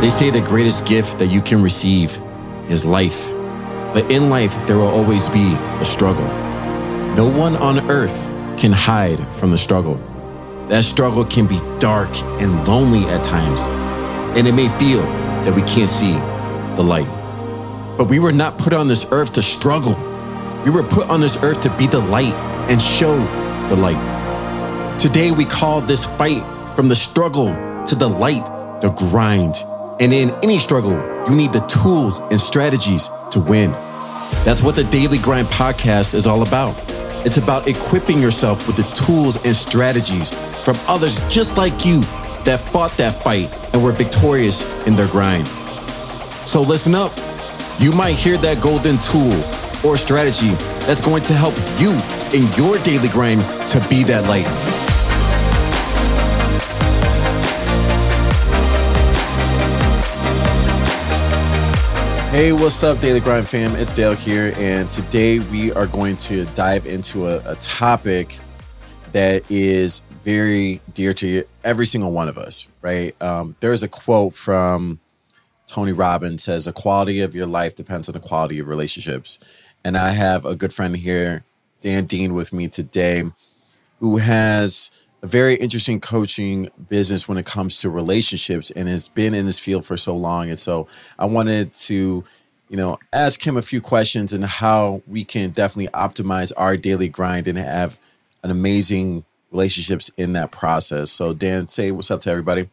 They say the greatest gift that you can receive is life. But in life, there will always be a struggle. No one on earth can hide from the struggle. That struggle can be dark and lonely at times, and it may feel that we can't see the light. But we were not put on this earth to struggle. We were put on this earth to be the light and show the light. Today, we call this fight from the struggle to the light, the grind. And in any struggle, you need the tools and strategies to win. That's what the Daily Grind podcast is all about. It's about equipping yourself with the tools and strategies from others just like you that fought that fight and were victorious in their grind. So listen up. You might hear that golden tool or strategy that's going to help you in your daily grind to be that light. Hey, what's up, Daily Grind fam? It's Dale here, and today we are going to dive into a, a topic that is very dear to every single one of us, right? Um, there is a quote from Tony Robbins says, "The quality of your life depends on the quality of relationships." And I have a good friend here, Dan Dean, with me today, who has a very interesting coaching business when it comes to relationships and has been in this field for so long. And so I wanted to, you know, ask him a few questions and how we can definitely optimize our daily grind and have an amazing relationships in that process. So Dan, say what's up to everybody.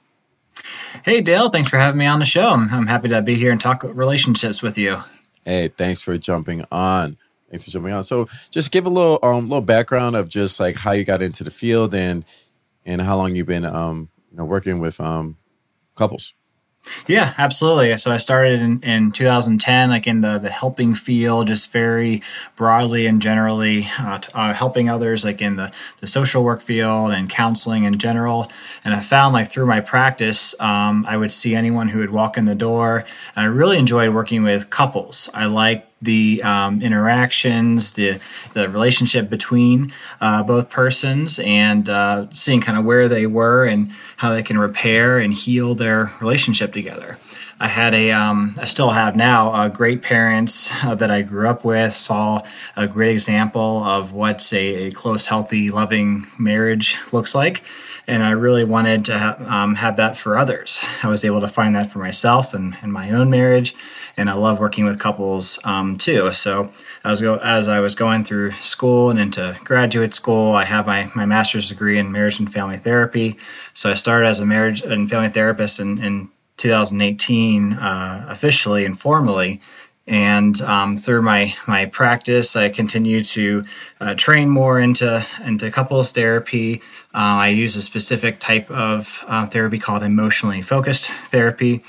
Hey Dale, thanks for having me on the show. I'm, I'm happy to be here and talk relationships with you. Hey, thanks for jumping on. Thanks for jumping on. So, just give a little um little background of just like how you got into the field and and how long you've been um you know working with um couples. Yeah, absolutely. So I started in, in 2010, like in the, the helping field, just very broadly and generally uh, t- uh, helping others, like in the, the social work field and counseling in general. And I found like through my practice, um, I would see anyone who would walk in the door. And I really enjoyed working with couples. I like the um, interactions, the the relationship between uh, both persons, and uh, seeing kind of where they were and how they can repair and heal their relationship together. I had a, um, I still have now, uh, great parents uh, that I grew up with, saw a great example of what a, a close, healthy, loving marriage looks like and I really wanted to ha- um, have that for others. I was able to find that for myself and in my own marriage, and I love working with couples um, too. So as go as I was going through school and into graduate school, I have my my master's degree in marriage and family therapy. So I started as a marriage and family therapist in, in 2018 uh, officially and formally. And um, through my my practice, I continue to uh, train more into into couples therapy. Uh, I use a specific type of uh, therapy called emotionally focused therapy,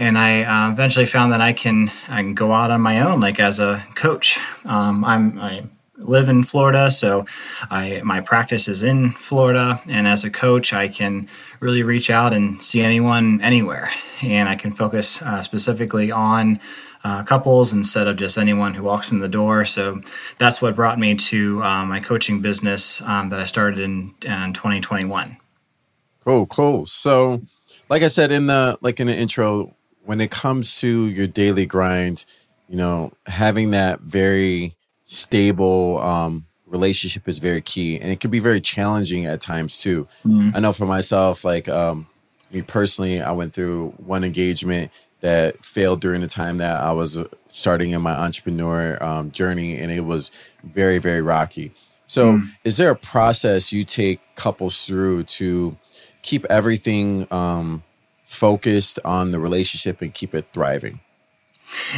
and I uh, eventually found that I can I can go out on my own, like as a coach. Um, I'm I live in Florida, so I my practice is in Florida, and as a coach, I can really reach out and see anyone anywhere, and I can focus uh, specifically on uh, couples instead of just anyone who walks in the door. So that's what brought me to um, my coaching business um, that I started in, in 2021. Cool, cool. So, like I said in the like in the intro, when it comes to your daily grind, you know, having that very stable um, relationship is very key, and it can be very challenging at times too. Mm-hmm. I know for myself, like um, me personally, I went through one engagement that failed during the time that I was uh, starting in my entrepreneur um, journey, and it was very, very rocky. So, mm. is there a process you take couples through to keep everything um, focused on the relationship and keep it thriving?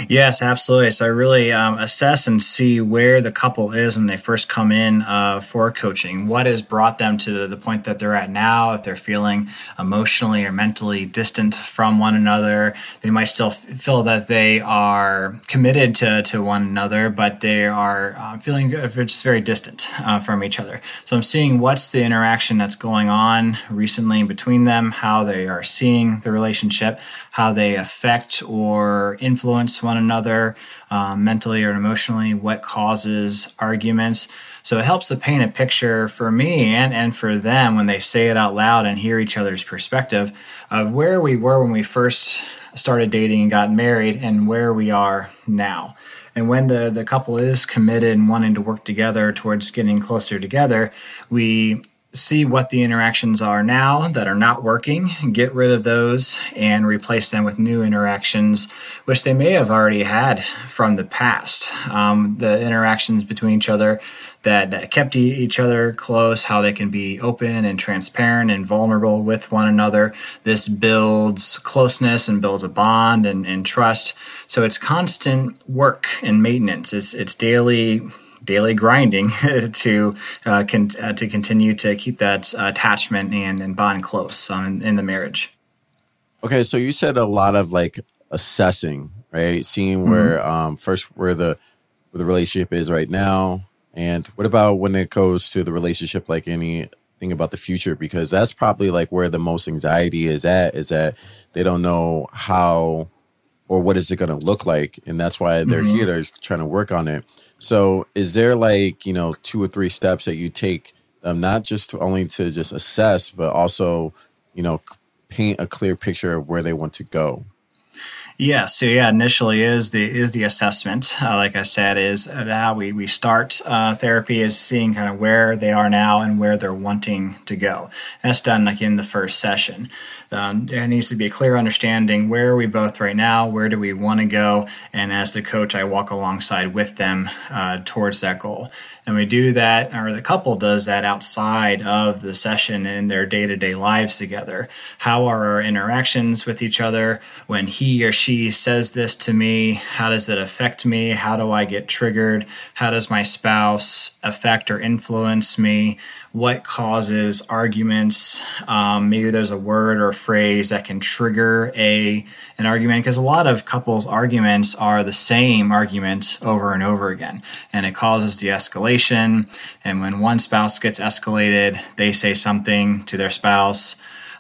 Yes, absolutely. So I really um, assess and see where the couple is when they first come in uh, for coaching. What has brought them to the point that they're at now? If they're feeling emotionally or mentally distant from one another, they might still f- feel that they are committed to, to one another, but they are uh, feeling just very distant uh, from each other. So I'm seeing what's the interaction that's going on recently between them, how they are seeing the relationship, how they affect or influence influence one another um, mentally or emotionally, what causes arguments. So it helps to paint a picture for me and, and for them when they say it out loud and hear each other's perspective of where we were when we first started dating and got married and where we are now. And when the, the couple is committed and wanting to work together towards getting closer together, we see what the interactions are now that are not working, get rid of those, and replace them with new interactions, which they may have already had from the past. Um, the interactions between each other that, kept each other close, how they can be open and transparent and vulnerable with one another. This builds closeness and builds a bond and, and trust. So it's constant work and maintenance. It's, it's daily daily grinding to uh, con- uh, to continue to keep that uh, attachment and, and bond close um, in, in, the marriage. Okay, so you said a lot of like assessing, right? Seeing mm-hmm. where mm-hmm. um, first where the where the relationship is right now, and what about when it goes to the relationship, like anything about the future? Because that's probably like where the most anxiety is at. Is that they don't know how or what is it going to look like, and that's why they're mm-hmm. here. They're trying to work on it. So, is there like you know two or three steps that you take, um, not just to, only to just assess, but also you know paint a clear picture of where they want to go? Yeah, so yeah, initially is the is the assessment. Uh, like I said, is how we we start uh, therapy is seeing kind of where they are now and where they're wanting to go. And that's done like in the first session. Um, there needs to be a clear understanding where are we both right now, where do we want to go, and as the coach, I walk alongside with them uh, towards that goal. And we do that, or the couple does that outside of the session in their day to day lives together. How are our interactions with each other? When he or she says this to me, how does it affect me? How do I get triggered? How does my spouse affect or influence me? what causes arguments. Um, maybe there's a word or phrase that can trigger a an argument because a lot of couples arguments are the same argument over and over again, and it causes de-escalation. And when one spouse gets escalated, they say something to their spouse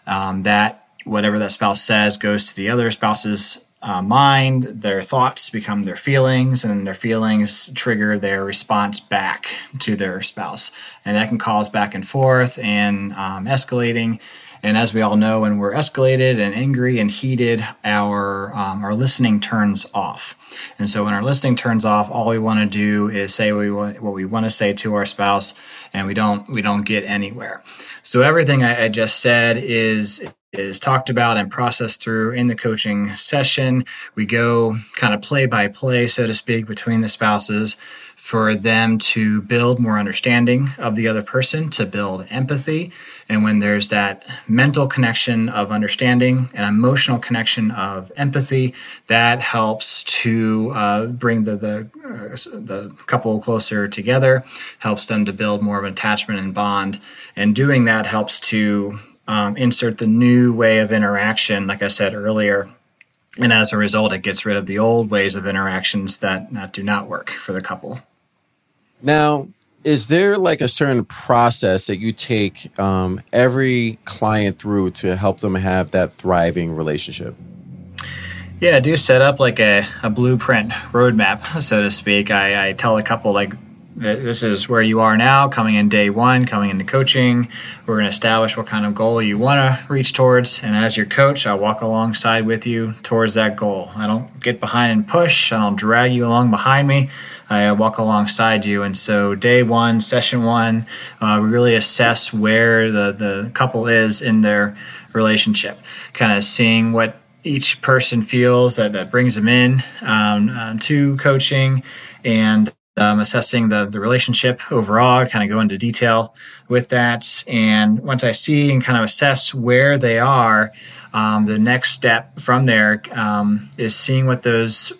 um, that whatever that spouse says goes to the other spouse's uh, mind, their thoughts become their feelings, and their feelings trigger their response back to their spouse. And that can cause back and forth and um, escalating. And as we all know, when we're escalated and angry and heated, our um, our listening turns off. And so when our listening turns off, all we want to do is say what we want, what we want to say to our spouse, and we don't we don't get anywhere. So everything I, I just said is is talked about and processed through in the coaching session. We go kind of play by play, so to speak, between the spouses for them to build more understanding of the other person, to build empathy. And when there's that mental connection of understanding and emotional connection of empathy, that helps to uh, bring the the, uh, the couple closer together, helps them to build more of an attachment and bond. And doing that helps to um, insert the new way of interaction, like I said earlier. And as a result, it gets rid of the old ways of interactions that, that do not work for the couple. Now, is there like a certain process that you take um, every client through to help them have that thriving relationship? Yeah, I do set up like a, a blueprint roadmap, so to speak. I, I tell a couple like this is where you are now, coming in day one, coming into coaching. We're going to establish what kind of goal you want to reach towards. And as your coach, I'll walk alongside with you towards that goal. I don't get behind and push, I don't drag you along behind me. I walk alongside you. And so, day one, session one, uh, we really assess where the, the couple is in their relationship, kind of seeing what each person feels that, that brings them in um, uh, to coaching and um, assessing the, the relationship overall, kind of go into detail with that. And once I see and kind of assess where they are, um, the next step from there um, is seeing what those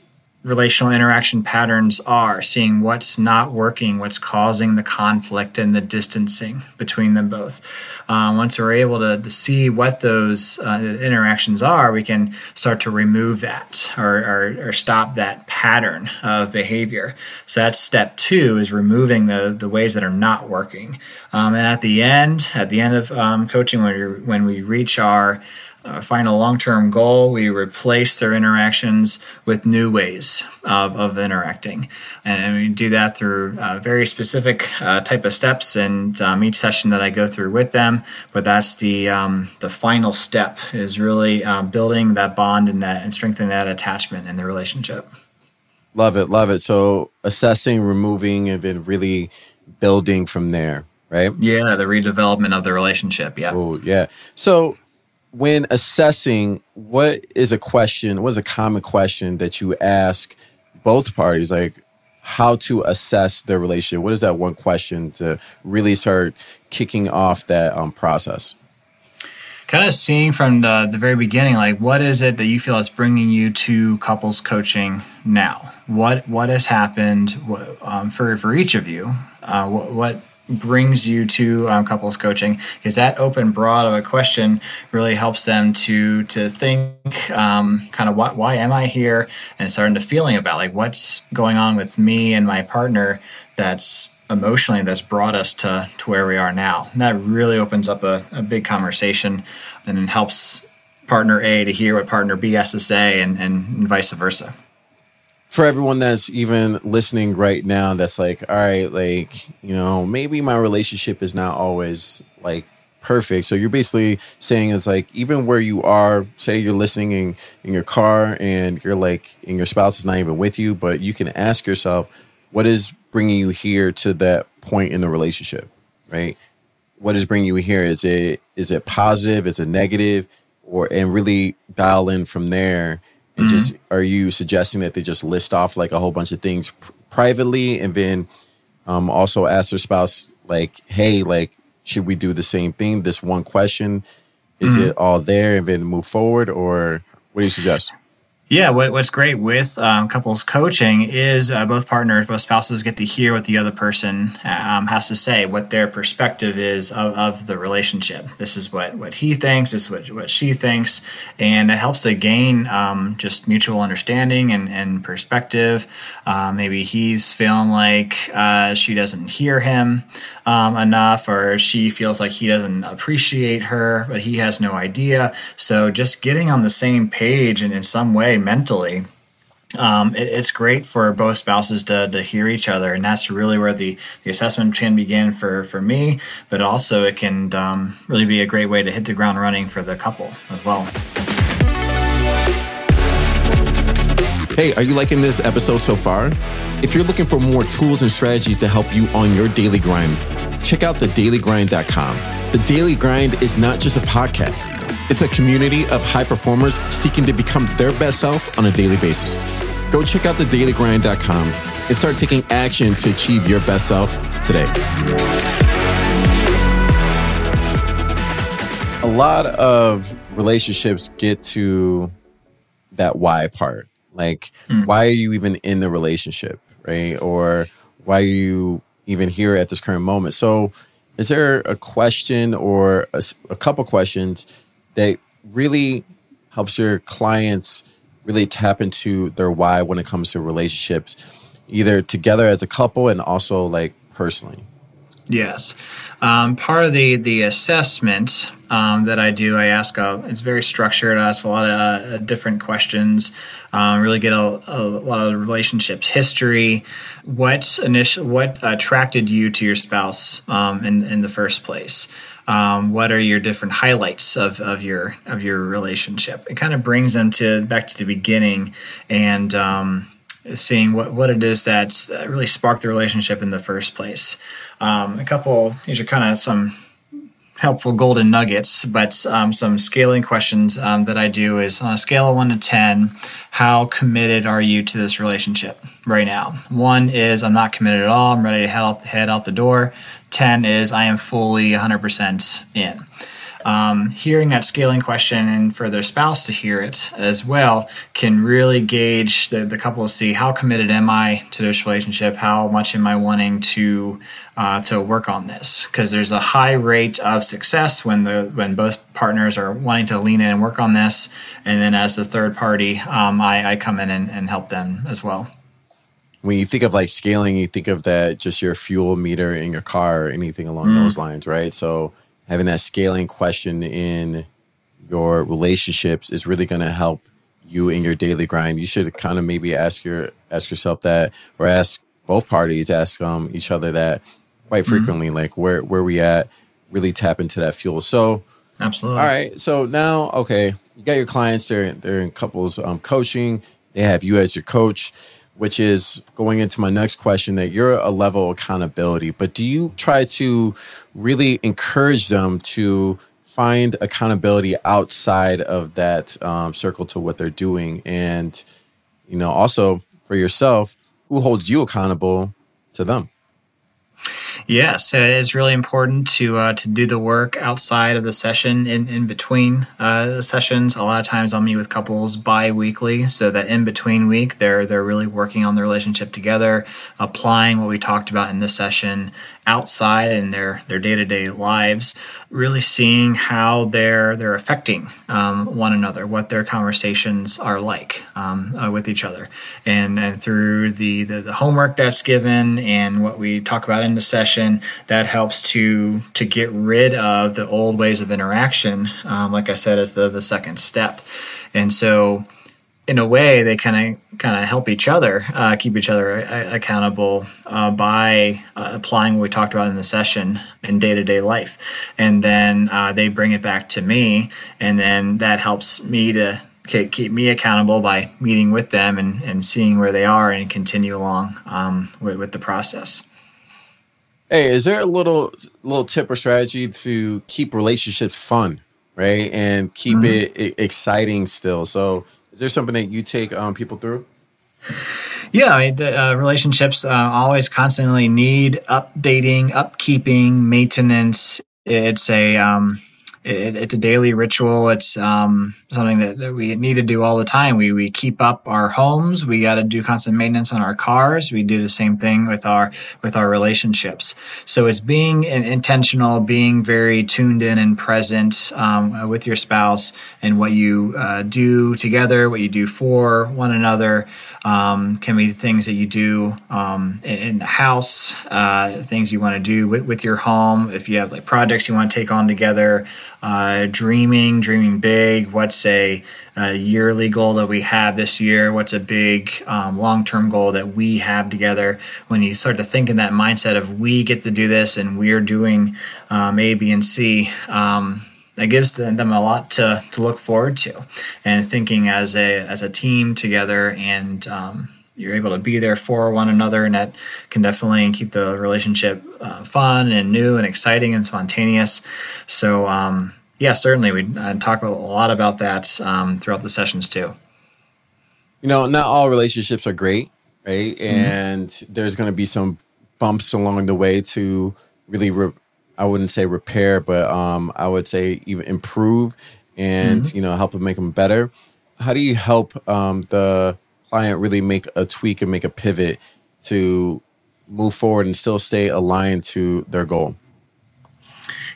relational interaction patterns are, seeing what's not working, what's causing the conflict and the distancing between them both. Um, once we're able to, to see what those uh, interactions are, we can start to remove that or, or, or, stop that pattern of behavior. So that's step two is removing the, the ways that are not working. Um, and at the end, at the end of um, coaching, when we, when we reach our uh, final long term goal, we replace their interactions with new ways of, of interacting. And we do that through uh, very specific uh, type of steps and um, each session that I go through with them. But that's the, um, the final step is really uh, building that bond and, that, and strengthening that attachment in the relationship. Love it. Love it. So assessing, removing, and then really building from there right? Yeah, the redevelopment of the relationship. Yeah. Oh, yeah. So when assessing, what is a question? What is a common question that you ask both parties? Like how to assess their relationship? What is that one question to really start kicking off that um, process? Kind of seeing from the, the very beginning, like what is it that you feel is bringing you to couples coaching now? What what has happened um, for for each of you? Uh, what, what brings you to um, couples coaching because that open broad of a question really helps them to to think um, kind of why, why am i here? And starting to feeling about like what's going on with me and my partner that's emotionally that's brought us to to where we are now. And that really opens up a, a big conversation and then helps partner a to hear what partner b has to say and, and vice versa for everyone that's even listening right now that's like all right like you know maybe my relationship is not always like perfect. So you're basically saying is like even where you are say you're listening in, in your car and you're like and your spouse is not even with you but you can ask yourself what is bringing you here to that point in the relationship right? What is bringing you here? Is it is it positive? Is it negative? Or and really dial in from there and mm-hmm. just are you suggesting that they just list off like a whole bunch of things pr- privately and then um, also ask their spouse like hey like should we do the same thing this one question is mm-hmm. it all there and then move forward or what do you suggest yeah, what, what's great with um, couples coaching is uh, both partners, both spouses get to hear what the other person um, has to say, what their perspective is of, of, the relationship. This is what, what he thinks, this is what, what she thinks, and it helps to gain um, just mutual understanding and, and perspective. Uh, maybe he's feeling like uh, she doesn't hear him um, enough, or she feels like he doesn't appreciate her, but he has no idea. So just getting on the same page and in some way mentally um, it, it's great for both spouses to, to hear each other and that's really where the, the assessment can begin for, for me but also it can um, really be a great way to hit the ground running for the couple as well. Hey are you liking this episode so far? If you're looking for more tools and strategies to help you on your daily grind check out thedailygrind.com the daily grind is not just a podcast it's a community of high performers seeking to become their best self on a daily basis. Go check out thedailygrind.com and start taking action to achieve your best self today. A lot of relationships get to that why part. Like, mm. why are you even in the relationship, right? Or why are you even here at this current moment? So, is there a question or a, a couple questions that really helps your clients really tap into their why when it comes to relationships, either together as a couple and also like personally. Yes. Um, part of the the assessment um, that I do, I ask a, it's very structured. I ask a lot of uh, different questions. Um, really get a, a, lot of relationships history. What initial what attracted you to your spouse um, in in the first place? um, what are your different highlights of, of your of your relationship it kind of brings them to back to the beginning and um, seeing what, what it is that really sparked the relationship in the first place um, a couple these are kind of some helpful golden nuggets, but um, some scaling questions um, that I do is on a scale of one to 10, how committed are you to this relationship right now? One is I'm not committed at all, I'm ready to head out, head out the door. 10 is I am fully 100% in. Um, hearing that scaling question and for their spouse to hear it as well can really gauge the, the couple to see how committed am I to this relationship? How much am I wanting to uh, to work on this? Because there's a high rate of success when the when both partners are wanting to lean in and work on this, and then as the third party, um, I, I come in and, and help them as well when you think of like scaling, you think of that just your fuel meter in your car or anything along mm. those lines, right? So having that scaling question in your relationships is really going to help you in your daily grind. You should kind of maybe ask your ask yourself that, or ask both parties, ask um, each other that quite mm-hmm. frequently, mm-hmm. like where where we at. Really tap into that fuel. So, absolutely. All right. So now, okay, you got your clients. They're they're in couples um, coaching. They have you as your coach which is going into my next question that you're a level of accountability, but do you try to really encourage them to find accountability outside of that um, circle to what they're doing? And, you know, also for yourself, who holds you accountable to them? Yes, it's really important to uh, to do the work outside of the session, in in between uh, sessions. A lot of times, I'll meet with couples bi-weekly, so that in between week, they're they're really working on the relationship together, applying what we talked about in this session outside in their their day to day lives, really seeing how they're they're affecting um, one another, what their conversations are like um, uh, with each other, and and through the, the, the homework that's given and what we talk about in the session, that helps to to get rid of the old ways of interaction. Um, like I said, as the the second step, and so in a way, they kind of kind of help each other, uh, keep each other uh, accountable uh, by uh, applying what we talked about in the session in day to day life, and then uh, they bring it back to me, and then that helps me to keep me accountable by meeting with them and, and seeing where they are and continue along um, with, with the process. Hey, is there a little little tip or strategy to keep relationships fun, right, and keep mm-hmm. it exciting still? So there something that you take um, people through? Yeah, I mean, the, uh, relationships uh, always constantly need updating, upkeeping, maintenance. It's a um, it, it's a daily ritual. It's um, something that, that, we need to do all the time. We we keep up our homes. We got to do constant maintenance on our cars. We do the same thing with our with our relationships. So it's being intentional, being very tuned in and present um, with your spouse and what you uh, do together, what you do for one another. Um, can be things that you do um, in, in, the house, uh, things you want to do with, with, your home. If you have like projects you want to take on together, uh, dreaming, dreaming big. What's a, a, yearly goal that we have this year? What's a big um, long term goal that we have together? When you start to think in that mindset of we get to do this and we're doing um, A, B, and C. Um, that gives them a lot to, to look forward to. And thinking as a as a team together and um, you're able to be there for one another and that can definitely keep the relationship uh, fun and new and exciting and spontaneous. So um, yeah certainly we uh, talk a lot about that um, throughout the sessions too. You know not all relationships are great right? Mm-hmm. and there's going to be some bumps along the way to really re- I wouldn't say repair, but um, I would say even improve and mm-hmm. you know help them make them better. How do you help um, the client really make a tweak and make a pivot to move forward and still stay aligned to their goal?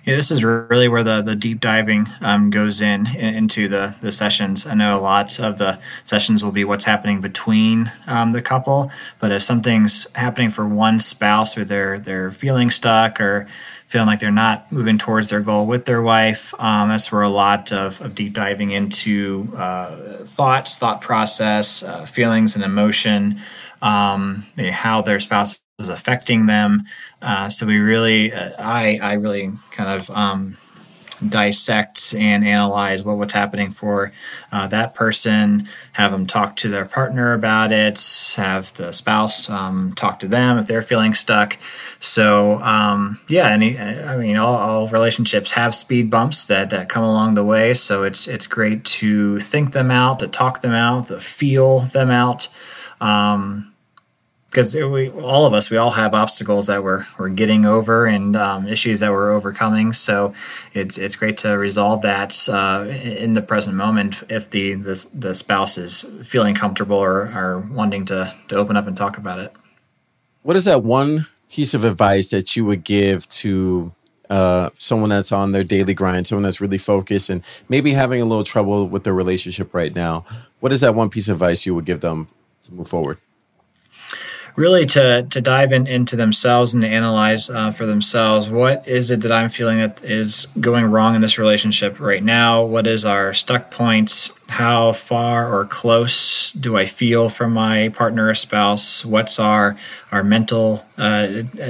Yeah, this is really where the, the deep diving um, goes in, in, into the, the sessions. I know a lot of the sessions will be what's happening between um, the couple, but if something's happening for one spouse or they're they're feeling stuck or feeling like they're not moving towards their goal with their wife. Um, that's where a lot of, of deep diving into uh, thoughts, thought process, uh, feelings, and emotion, um, how their spouse is affecting them. Uh, so we really, uh, I, I really kind of um, dissect and analyze what, what's happening for uh, that person, have them talk to their partner about it, have the spouse um, talk to them if they're feeling stuck. So, um, yeah, any, I mean, all, all, relationships have speed bumps that, that come along the way. So it's, it's great to think them out, to talk them out, to feel them out. Um, because we all of us we all have obstacles that we're we're getting over and um, issues that we're overcoming. So it's it's great to resolve that uh, in the present moment if the, the the spouse is feeling comfortable or are wanting to to open up and talk about it. What is that one piece of advice that you would give to uh, someone that's on their daily grind, someone that's really focused and maybe having a little trouble with their relationship right now? What is that one piece of advice you would give them to move forward? Really to to dive in, into themselves and to analyze uh, for themselves what is it that I'm feeling that is going wrong in this relationship right now. What is our stuck points? How far or close do I feel from my partner or spouse? What's our our mental uh,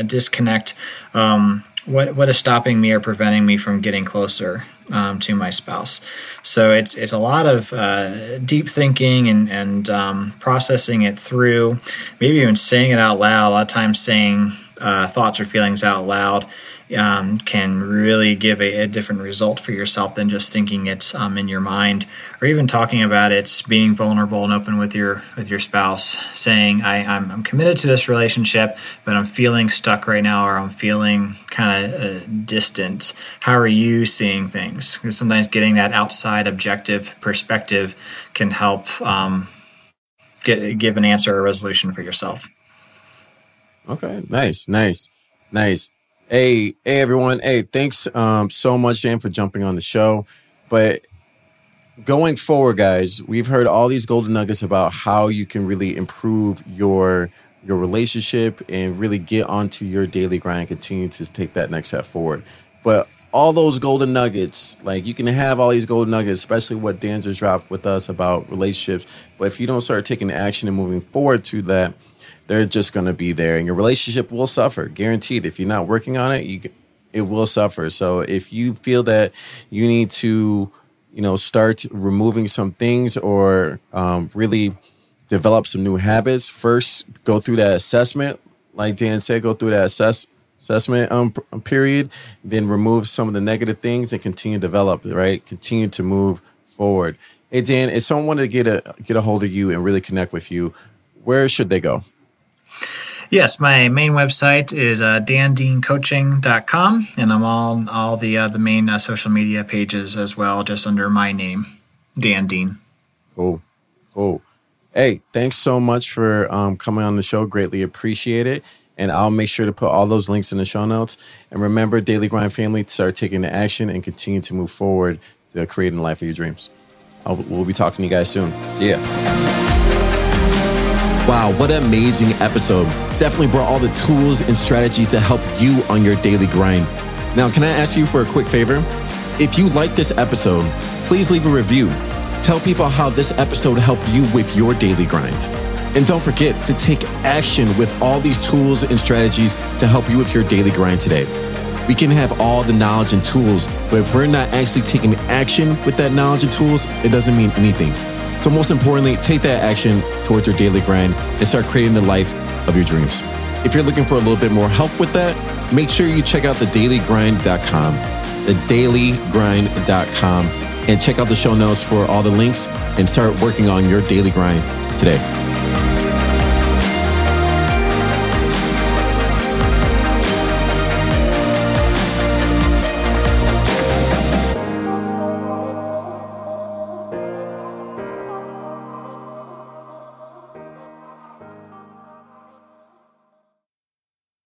disconnect? Um, what what is stopping me or preventing me from getting closer um, to my spouse? So it's it's a lot of uh, deep thinking and and um, processing it through, maybe even saying it out loud. A lot of times, saying uh, thoughts or feelings out loud um, can really give a, a, different result for yourself than just thinking it's um, in your mind. Or even talking about it being vulnerable and open with your with your spouse saying I, I'm, I'm committed to this relationship but I'm feeling stuck right now or I'm feeling kind of uh, distant. How are you seeing things? Because sometimes getting that outside objective perspective can help um, get give an answer or resolution for yourself. Okay nice nice nice Hey, hey everyone. Hey, thanks um so much, Dan, for jumping on the show. But going forward, guys, we've heard all these golden nuggets about how you can really improve your your relationship and really get onto your daily grind continue to take that next step forward. But all those golden nuggets, like you can have all these golden nuggets, especially what Dan just dropped with us about relationships. But if you don't start taking action and moving forward to that, they're just going to be there and your relationship will suffer guaranteed. If you're not working on it you it will suffer. So if you feel that you need to you know start removing some things or um, really develop some new habits first go through that assessment. Like dan said go through that assess assessment um, period then remove some of the negative things and continue to develop right continue to move forward hey dan if someone wanted to get a get a hold of you and really connect with you where should they go Yes, my main website is uh, dandeancoaching.com, and I'm on all the uh, the main uh, social media pages as well, just under my name, Dan Dean. Cool, cool. Hey, thanks so much for um, coming on the show. Greatly appreciate it. And I'll make sure to put all those links in the show notes. And remember, Daily Grind family, start taking the action and continue to move forward to creating the life of your dreams. I'll, we'll be talking to you guys soon. See ya. Wow, what an amazing episode. Definitely brought all the tools and strategies to help you on your daily grind. Now, can I ask you for a quick favor? If you like this episode, please leave a review. Tell people how this episode helped you with your daily grind. And don't forget to take action with all these tools and strategies to help you with your daily grind today. We can have all the knowledge and tools, but if we're not actually taking action with that knowledge and tools, it doesn't mean anything. So, most importantly, take that action towards your daily grind and start creating the life of your dreams. If you're looking for a little bit more help with that, make sure you check out thedailygrind.com, thedailygrind.com, and check out the show notes for all the links and start working on your daily grind today.